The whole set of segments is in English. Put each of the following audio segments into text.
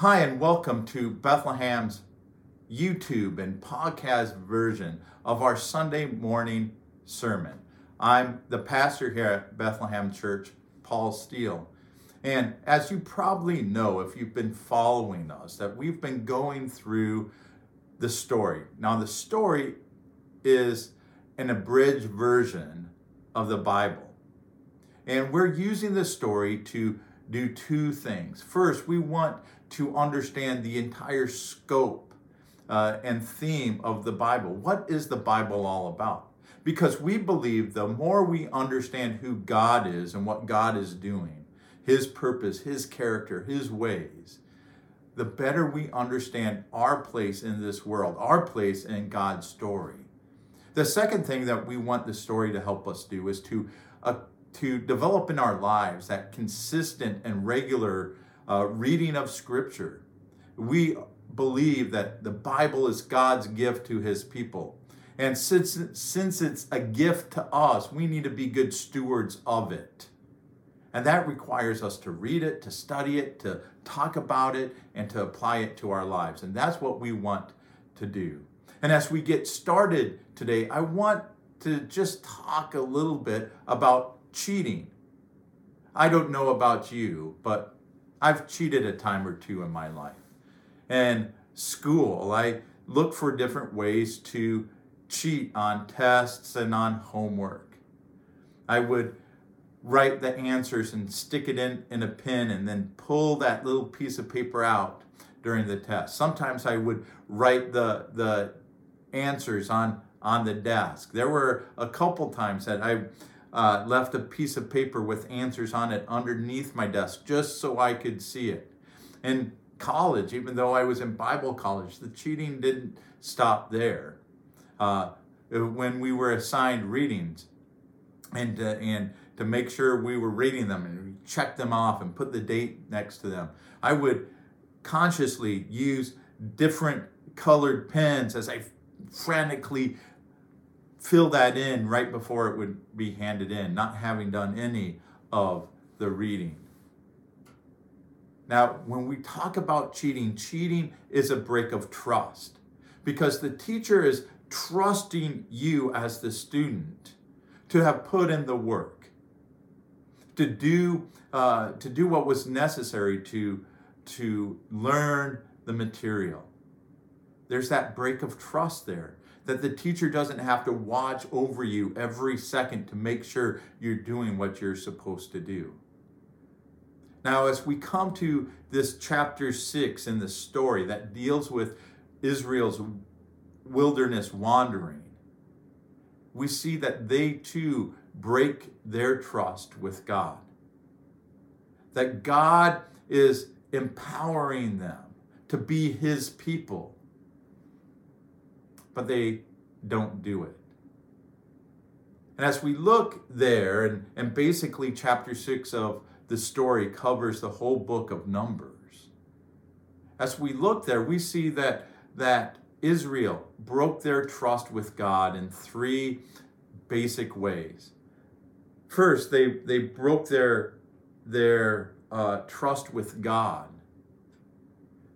Hi, and welcome to Bethlehem's YouTube and podcast version of our Sunday morning sermon. I'm the pastor here at Bethlehem Church, Paul Steele. And as you probably know, if you've been following us, that we've been going through the story. Now, the story is an abridged version of the Bible. And we're using the story to do two things. First, we want to understand the entire scope uh, and theme of the Bible. What is the Bible all about? Because we believe the more we understand who God is and what God is doing, His purpose, His character, His ways, the better we understand our place in this world, our place in God's story. The second thing that we want the story to help us do is to uh, to develop in our lives that consistent and regular uh, reading of Scripture. We believe that the Bible is God's gift to His people. And since, since it's a gift to us, we need to be good stewards of it. And that requires us to read it, to study it, to talk about it, and to apply it to our lives. And that's what we want to do. And as we get started today, I want to just talk a little bit about cheating. I don't know about you, but I've cheated a time or two in my life. And school, I look for different ways to cheat on tests and on homework. I would write the answers and stick it in, in a pen and then pull that little piece of paper out during the test. Sometimes I would write the, the answers on, on the desk. There were a couple times that I uh, left a piece of paper with answers on it underneath my desk just so I could see it. In college, even though I was in Bible college, the cheating didn't stop there. Uh, when we were assigned readings, and uh, and to make sure we were reading them and check them off and put the date next to them, I would consciously use different colored pens as I frantically fill that in right before it would be handed in, not having done any of the reading. Now, when we talk about cheating, cheating is a break of trust because the teacher is trusting you as the student to have put in the work, to do, uh, to do what was necessary to, to learn the material. There's that break of trust there that the teacher doesn't have to watch over you every second to make sure you're doing what you're supposed to do. Now, as we come to this chapter six in the story that deals with Israel's wilderness wandering, we see that they too break their trust with God. That God is empowering them to be his people but they don't do it. And as we look there, and, and basically chapter 6 of the story covers the whole book of Numbers. As we look there, we see that, that Israel broke their trust with God in three basic ways. First, they, they broke their, their uh, trust with God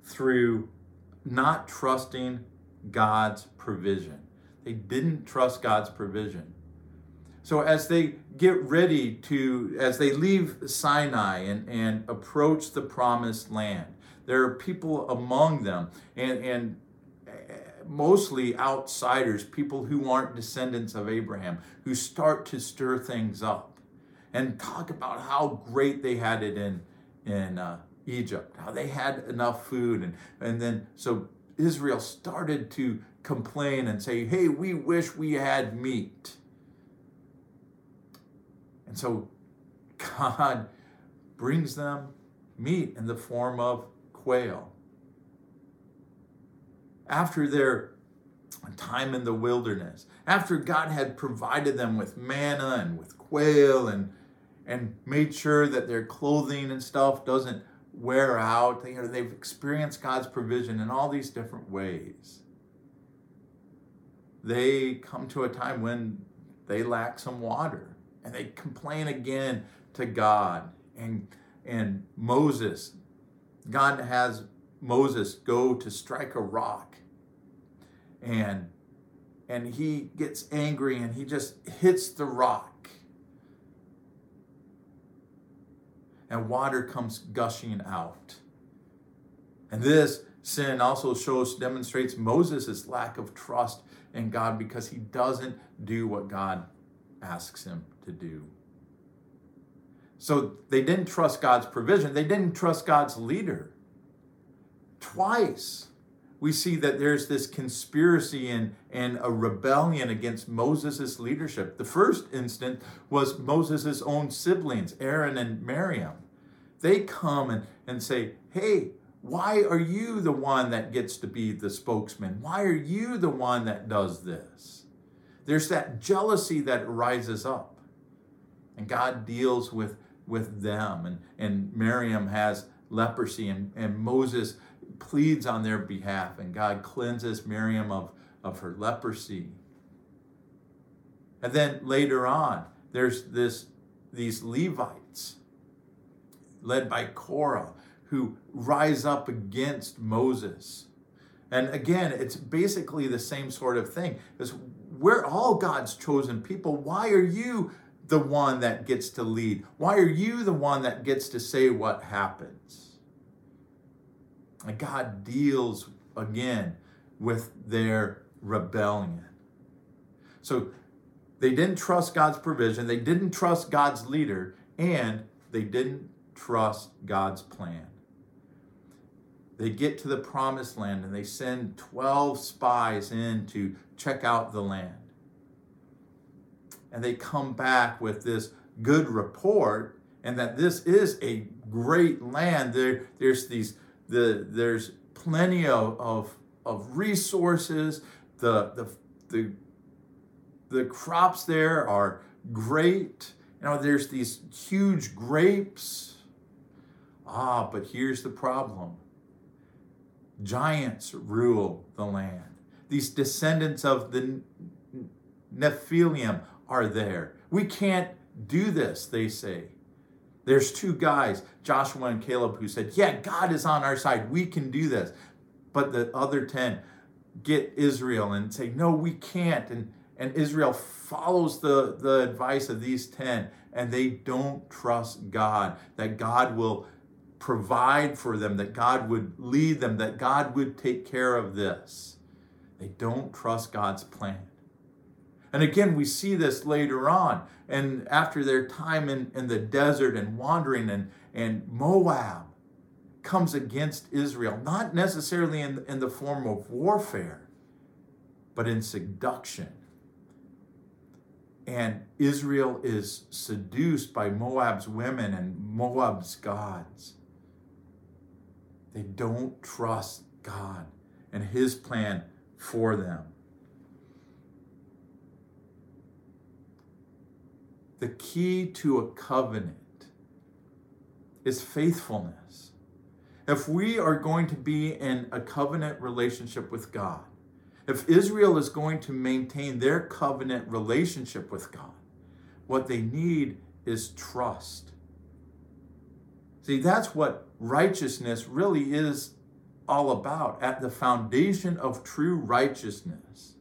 through not trusting God's provision. They didn't trust God's provision. So as they get ready to, as they leave Sinai and, and approach the promised land, there are people among them and, and mostly outsiders, people who aren't descendants of Abraham, who start to stir things up and talk about how great they had it in, in uh, Egypt, how they had enough food. And, and then, so Israel started to complain and say, hey, we wish we had meat. And so God brings them meat in the form of quail. After their time in the wilderness, after God had provided them with manna and with quail and and made sure that their clothing and stuff doesn't wear out. You know, they've experienced God's provision in all these different ways. They come to a time when they lack some water and they complain again to God. And, and Moses, God has Moses go to strike a rock. And and he gets angry and he just hits the rock. And water comes gushing out. And this sin also shows, demonstrates Moses' lack of trust in God because he doesn't do what God asks him to do. So they didn't trust God's provision, they didn't trust God's leader. Twice we see that there's this conspiracy and, and a rebellion against Moses' leadership. The first instant was Moses' own siblings, Aaron and Miriam. They come and, and say, Hey, why are you the one that gets to be the spokesman? Why are you the one that does this? There's that jealousy that rises up. And God deals with, with them. And, and Miriam has leprosy, and, and Moses pleads on their behalf, and God cleanses Miriam of, of her leprosy. And then later on, there's this these Levites led by Korah who rise up against Moses. And again, it's basically the same sort of thing. Is we're all God's chosen people. Why are you the one that gets to lead? Why are you the one that gets to say what happens? God deals again with their rebellion. So they didn't trust God's provision, they didn't trust God's leader, and they didn't trust God's plan. They get to the promised land and they send 12 spies in to check out the land. And they come back with this good report and that this is a great land. There, there's these the there's plenty of, of, of resources. The, the, the, the crops there are great. You know, there's these huge grapes. Ah, but here's the problem giants rule the land. These descendants of the Nephilim are there. We can't do this, they say. There's two guys, Joshua and Caleb, who said, Yeah, God is on our side. We can do this. But the other 10 get Israel and say, No, we can't. And, and Israel follows the, the advice of these 10, and they don't trust God, that God will provide for them, that God would lead them, that God would take care of this. They don't trust God's plan. And again, we see this later on. And after their time in, in the desert and wandering, and, and Moab comes against Israel, not necessarily in, in the form of warfare, but in seduction. And Israel is seduced by Moab's women and Moab's gods. They don't trust God and His plan for them. The key to a covenant is faithfulness. If we are going to be in a covenant relationship with God, if Israel is going to maintain their covenant relationship with God, what they need is trust. See, that's what righteousness really is all about. At the foundation of true righteousness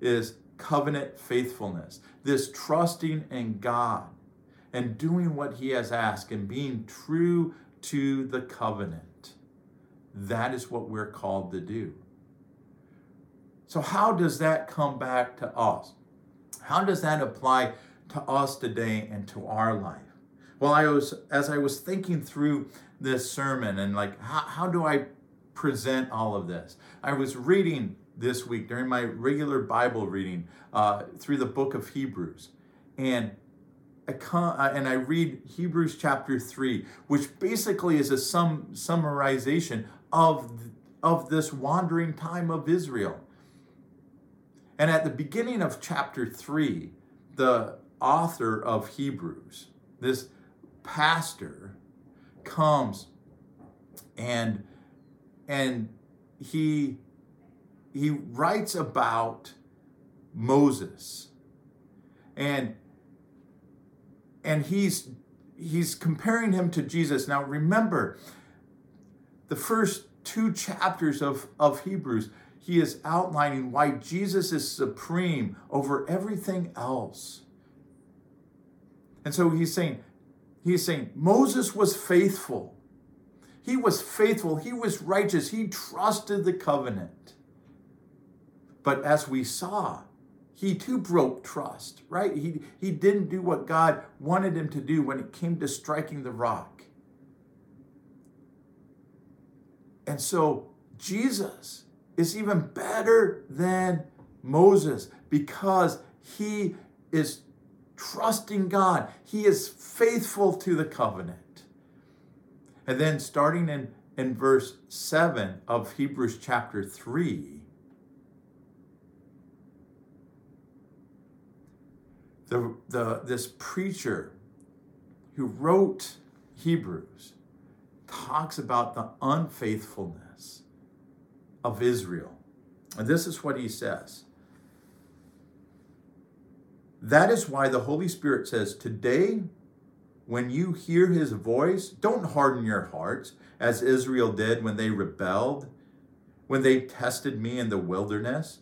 is covenant faithfulness, this trusting in God and doing what He has asked and being true to the covenant. That is what we're called to do. So, how does that come back to us? How does that apply to us today and to our life? Well, I was as I was thinking through this sermon and like how, how do I present all of this? I was reading this week during my regular Bible reading uh, through the book of Hebrews, and I come, uh, and I read Hebrews chapter three, which basically is a sum summarization of of this wandering time of Israel. And at the beginning of chapter three, the author of Hebrews, this pastor comes and and he he writes about Moses and and he's he's comparing him to Jesus now remember the first two chapters of, of Hebrews, he is outlining why Jesus is supreme over everything else. And so he's saying, he's saying Moses was faithful. He was faithful. He was righteous. He trusted the covenant. But as we saw, he too broke trust, right? He, he didn't do what God wanted him to do when it came to striking the rock. And so Jesus is even better than Moses because he is trusting God. He is faithful to the covenant. And then starting in, in verse 7 of Hebrews chapter 3, the, the, this preacher who wrote Hebrews talks about the unfaithfulness of Israel. And this is what he says. That is why the Holy Spirit says, Today, when you hear his voice, don't harden your hearts as Israel did when they rebelled, when they tested me in the wilderness.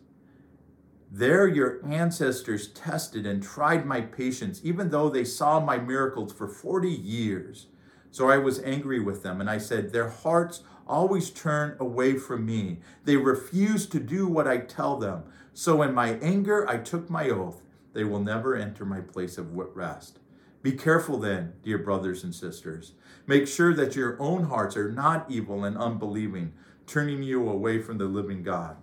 There, your ancestors tested and tried my patience, even though they saw my miracles for 40 years. So I was angry with them, and I said, Their hearts always turn away from me. They refuse to do what I tell them. So in my anger, I took my oath. They will never enter my place of rest. Be careful then, dear brothers and sisters. Make sure that your own hearts are not evil and unbelieving, turning you away from the living God.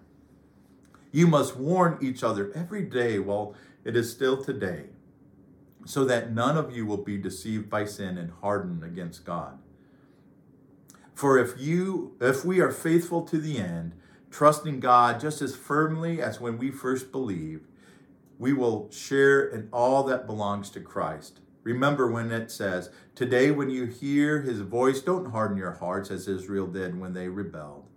You must warn each other every day while it is still today, so that none of you will be deceived by sin and hardened against God. For if you if we are faithful to the end, trusting God just as firmly as when we first believed, we will share in all that belongs to Christ. Remember when it says, Today, when you hear his voice, don't harden your hearts as Israel did when they rebelled.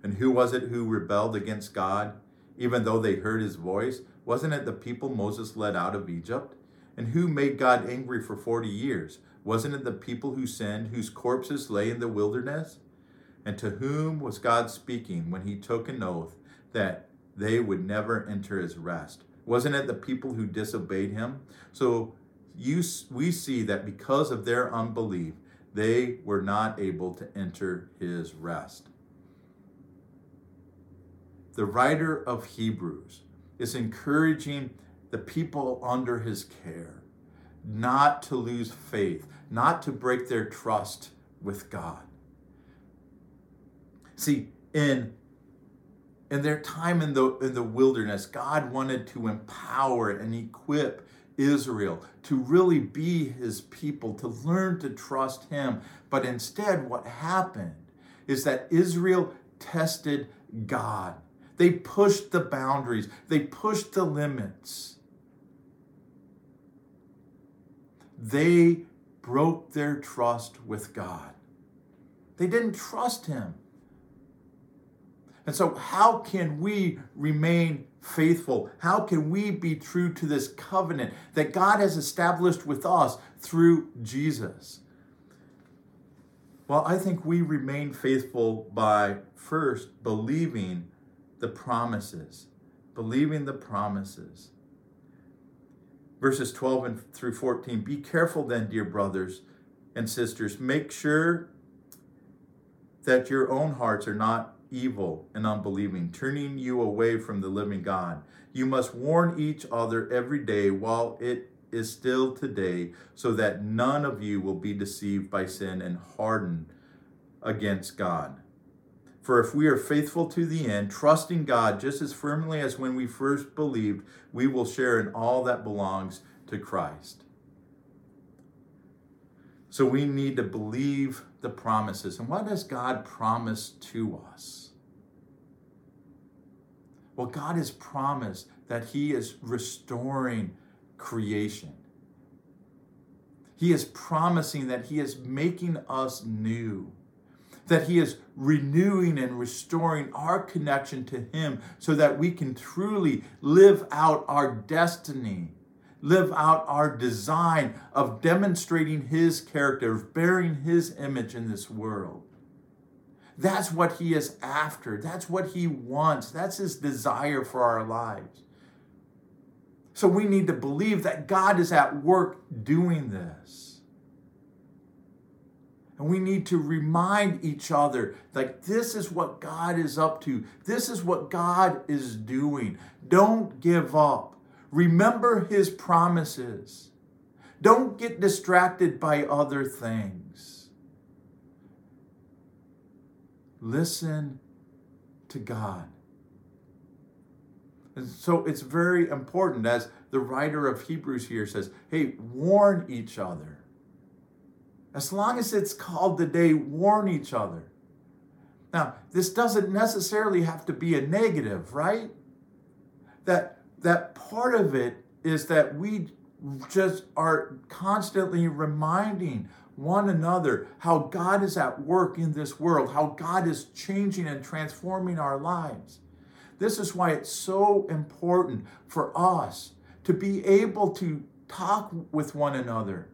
And who was it who rebelled against God? Even though they heard his voice? Wasn't it the people Moses led out of Egypt? And who made God angry for 40 years? Wasn't it the people who sinned, whose corpses lay in the wilderness? And to whom was God speaking when he took an oath that they would never enter his rest? Wasn't it the people who disobeyed him? So you, we see that because of their unbelief, they were not able to enter his rest the writer of Hebrews is encouraging the people under his care not to lose faith, not to break their trust with God. See, in in their time in the in the wilderness, God wanted to empower and equip Israel to really be his people, to learn to trust him. But instead, what happened is that Israel tested God. They pushed the boundaries, they pushed the limits. They broke their trust with God. They didn't trust Him. And so, how can we remain faithful? How can we be true to this covenant that God has established with us through Jesus? Well, I think we remain faithful by first believing the promises, believing the promises. Verses 12 and through 14 Be careful then, dear brothers and sisters. Make sure that your own hearts are not evil and unbelieving, turning you away from the living God. You must warn each other every day while it is still today, so that none of you will be deceived by sin and hardened against God. For if we are faithful to the end, trusting God just as firmly as when we first believed, we will share in all that belongs to Christ. So we need to believe the promises. And what does God promise to us? Well, God has promised that He is restoring creation. He is promising that He is making us new that He is renewing and restoring our connection to Him so that we can truly live out our destiny, live out our design of demonstrating His character, of bearing His image in this world. That's what he is after. That's what he wants. That's his desire for our lives. So we need to believe that God is at work doing this. And we need to remind each other like this is what God is up to. This is what God is doing. Don't give up. Remember his promises. Don't get distracted by other things. Listen to God. And so it's very important, as the writer of Hebrews here says, hey, warn each other. As long as it's called the day, warn each other. Now, this doesn't necessarily have to be a negative, right? That that part of it is that we just are constantly reminding one another how God is at work in this world, how God is changing and transforming our lives. This is why it's so important for us to be able to talk with one another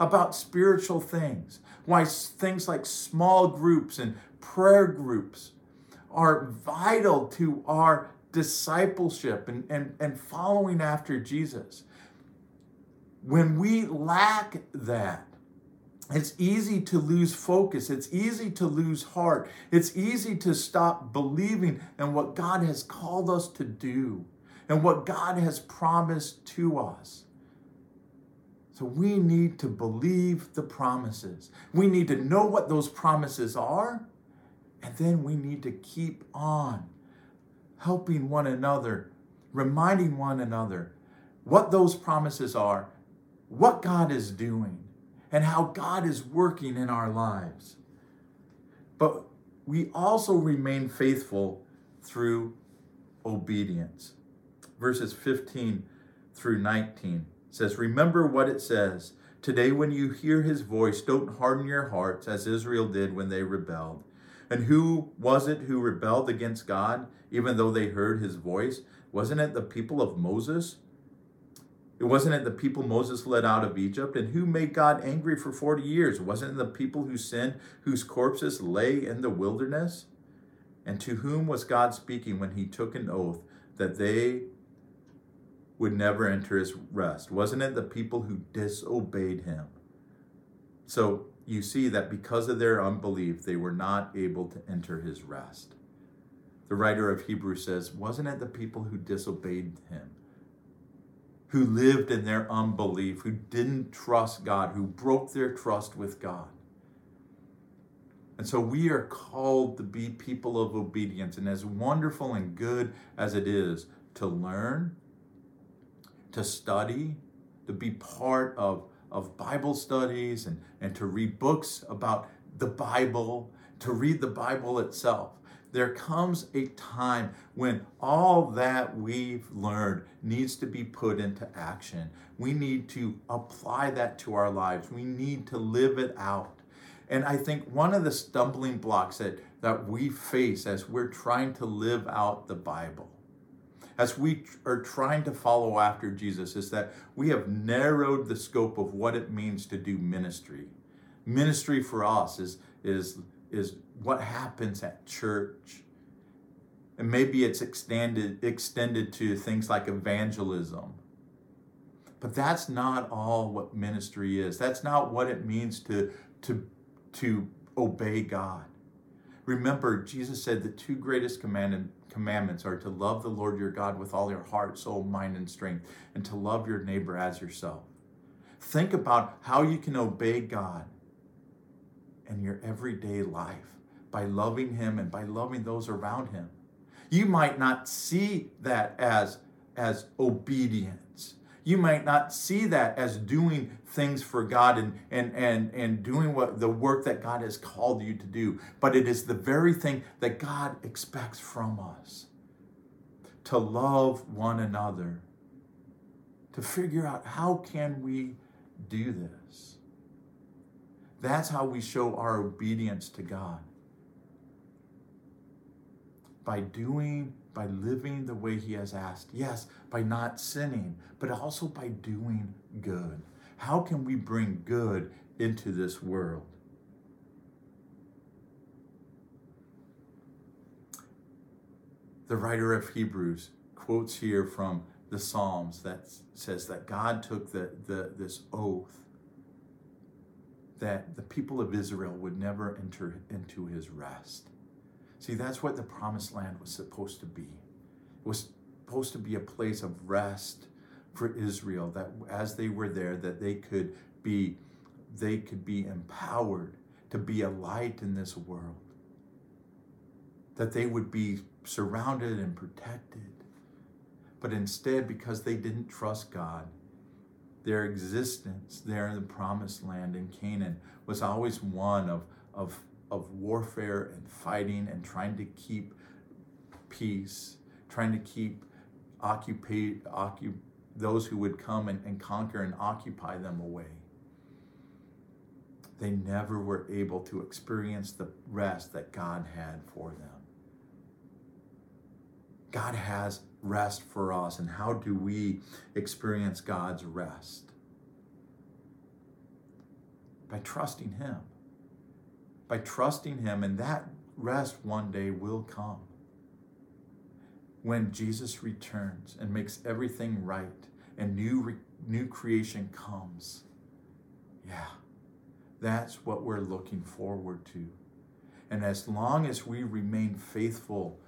about spiritual things. Why things like small groups and prayer groups are vital to our discipleship and, and, and following after Jesus. When we lack that, it's easy to lose focus. It's easy to lose heart. It's easy to stop believing in what God has called us to do and what God has promised to us. So we need to believe the promises. We need to know what those promises are, and then we need to keep on helping one another, reminding one another what those promises are, what God is doing, and how God is working in our lives. But we also remain faithful through obedience. Verses 15 through 19 says, Remember what it says. Today, when you hear his voice, don't harden your hearts as Israel did when they rebelled. And who was it who rebelled against God, even though they heard his voice? Wasn't it the people of Moses? It wasn't it the people Moses led out of Egypt? And who made God angry for 40 years? Wasn't it the people who sinned, whose corpses lay in the wilderness? And to whom was God speaking when he took an oath that they would never enter his rest? Wasn't it the people who disobeyed him? So you see that because of their unbelief, they were not able to enter his rest. The writer of Hebrews says, Wasn't it the people who disobeyed him, who lived in their unbelief, who didn't trust God, who broke their trust with God? And so we are called to be people of obedience. And as wonderful and good as it is to learn, to study, to be part of of Bible studies and, and to read books about the Bible, to read the Bible itself. There comes a time when all that we've learned needs to be put into action. We need to apply that to our lives. We need to live it out. And I think one of the stumbling blocks that, that we face as we're trying to live out the Bible as we are trying to follow after Jesus is that we have narrowed the scope of what it means to do ministry. Ministry for us is, is, is what happens at church. And maybe it's extended, extended to things like evangelism. But that's not all what ministry is. That's not what it means to, to, to obey God. Remember, Jesus said the two greatest commandments commandments are to love the Lord your God with all your heart, soul, mind, and strength, and to love your neighbor as yourself. Think about how you can obey God in your everyday life by loving Him and by loving those around Him. You might not see that as, as obedience. You might not see that as doing things for God and, and, and, and doing what the work that God has called you to do. But it is the very thing that God expects from us to love one another, to figure out how can we do this. That's how we show our obedience to God. By doing, by living the way He has asked. Yes, by not sinning, but also by doing good. How can we bring good into this world? The writer of Hebrews quotes here from the Psalms that says that God took the, the, this oath that the people of Israel would never enter into his rest. See, that's what the promised land was supposed to be. It was supposed to be a place of rest for Israel that as they were there that they could be they could be empowered to be a light in this world. That they would be surrounded and protected. But instead because they didn't trust God, their existence there in the promised land in Canaan was always one of, of, of warfare and fighting and trying to keep peace, trying to keep occupy, occup, those who would come and, and conquer and occupy them away. They never were able to experience the rest that God had for them. God has rest for us. And how do we experience God's rest? By trusting Him. By trusting Him, and that rest one day will come. When Jesus returns and makes everything right and new, re- new creation comes. Yeah, that's what we're looking forward to. And as long as we remain faithful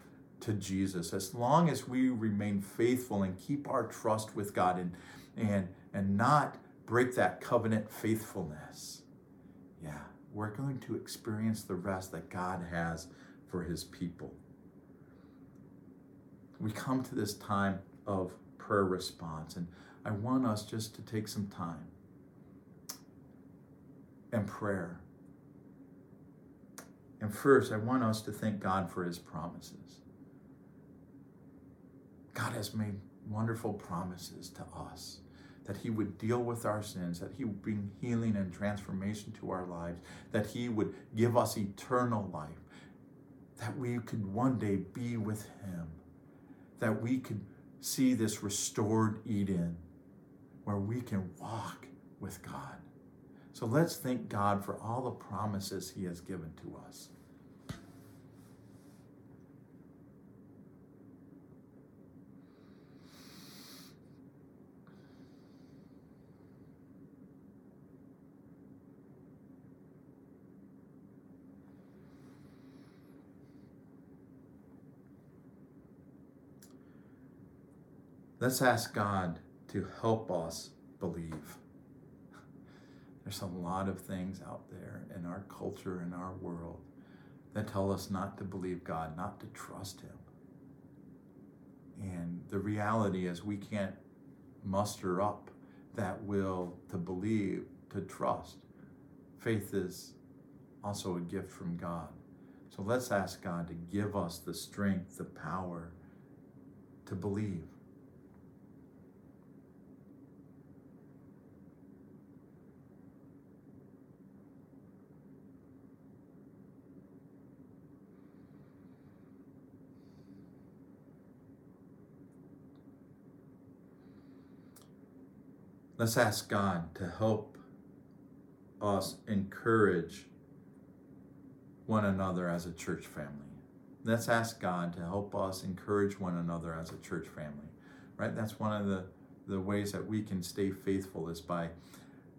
to Jesus, as long as we remain faithful and keep our trust with God and, and, and not break that covenant faithfulness, yeah, we're going to experience the rest that God has for his people. We come to this time of prayer response, and I want us just to take some time and prayer. And first, I want us to thank God for his promises. God has made wonderful promises to us that He would deal with our sins, that He would bring healing and transformation to our lives, that He would give us eternal life, that we could one day be with Him, that we could see this restored Eden where we can walk with God. So let's thank God for all the promises He has given to us. Let's ask God to help us believe. There's a lot of things out there in our culture, in our world, that tell us not to believe God, not to trust Him. And the reality is, we can't muster up that will to believe, to trust. Faith is also a gift from God. So let's ask God to give us the strength, the power to believe. Let's ask God to help us encourage one another as a church family. Let's ask God to help us encourage one another as a church family. Right? That's one of the, the ways that we can stay faithful is by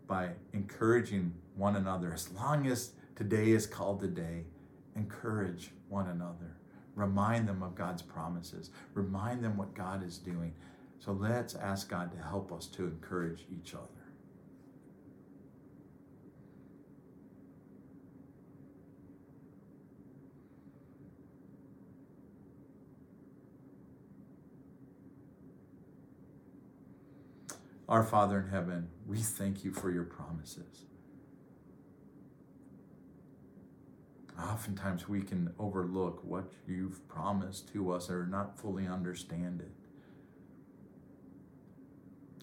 by encouraging one another. As long as today is called today, encourage one another. Remind them of God's promises. Remind them what God is doing. So let's ask God to help us to encourage each other. Our Father in heaven, we thank you for your promises. Oftentimes we can overlook what you've promised to us or not fully understand it.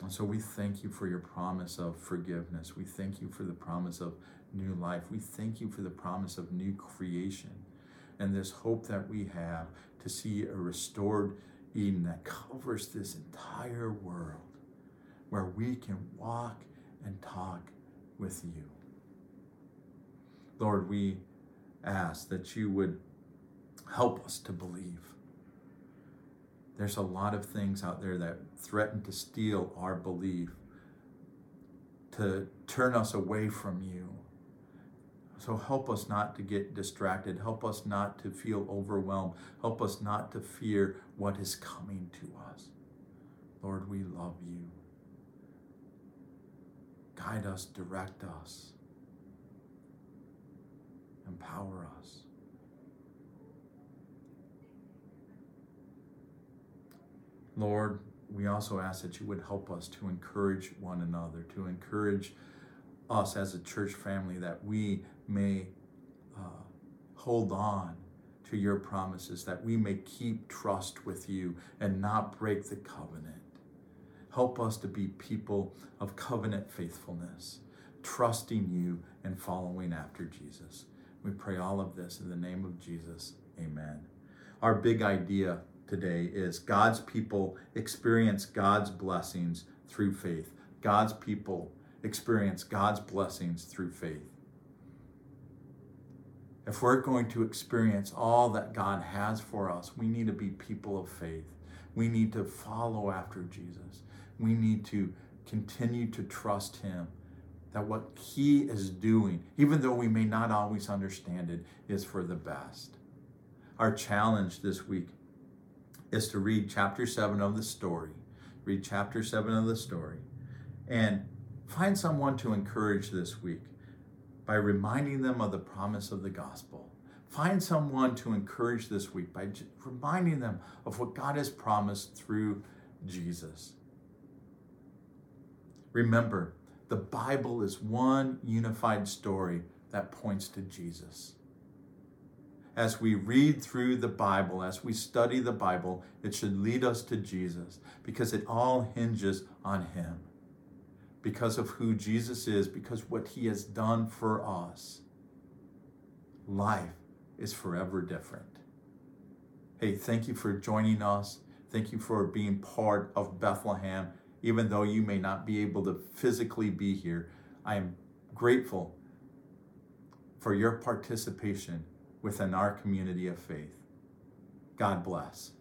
And so we thank you for your promise of forgiveness. We thank you for the promise of new life. We thank you for the promise of new creation and this hope that we have to see a restored Eden that covers this entire world where we can walk and talk with you. Lord, we ask that you would help us to believe. There's a lot of things out there that threaten to steal our belief, to turn us away from you. So help us not to get distracted. Help us not to feel overwhelmed. Help us not to fear what is coming to us. Lord, we love you. Guide us, direct us, empower us. Lord, we also ask that you would help us to encourage one another, to encourage us as a church family, that we may uh, hold on to your promises, that we may keep trust with you and not break the covenant. Help us to be people of covenant faithfulness, trusting you and following after Jesus. We pray all of this in the name of Jesus. Amen. Our big idea today is God's people experience God's blessings through faith. God's people experience God's blessings through faith. If we're going to experience all that God has for us, we need to be people of faith. We need to follow after Jesus. We need to continue to trust Him that what He is doing, even though we may not always understand it, is for the best. Our challenge this week is to read chapter 7 of the story. Read chapter 7 of the story and find someone to encourage this week by reminding them of the promise of the gospel. Find someone to encourage this week by reminding them of what God has promised through Jesus. Remember, the Bible is one unified story that points to Jesus as we read through the Bible, as we study the Bible, it should lead us to Jesus because it all hinges on Him. Because of who Jesus is, because what He has done for us, life is forever different. Hey, thank you for joining us. Thank you for being part of Bethlehem. Even though you may not be able to physically be here, I am grateful for your participation within our community of faith. God bless.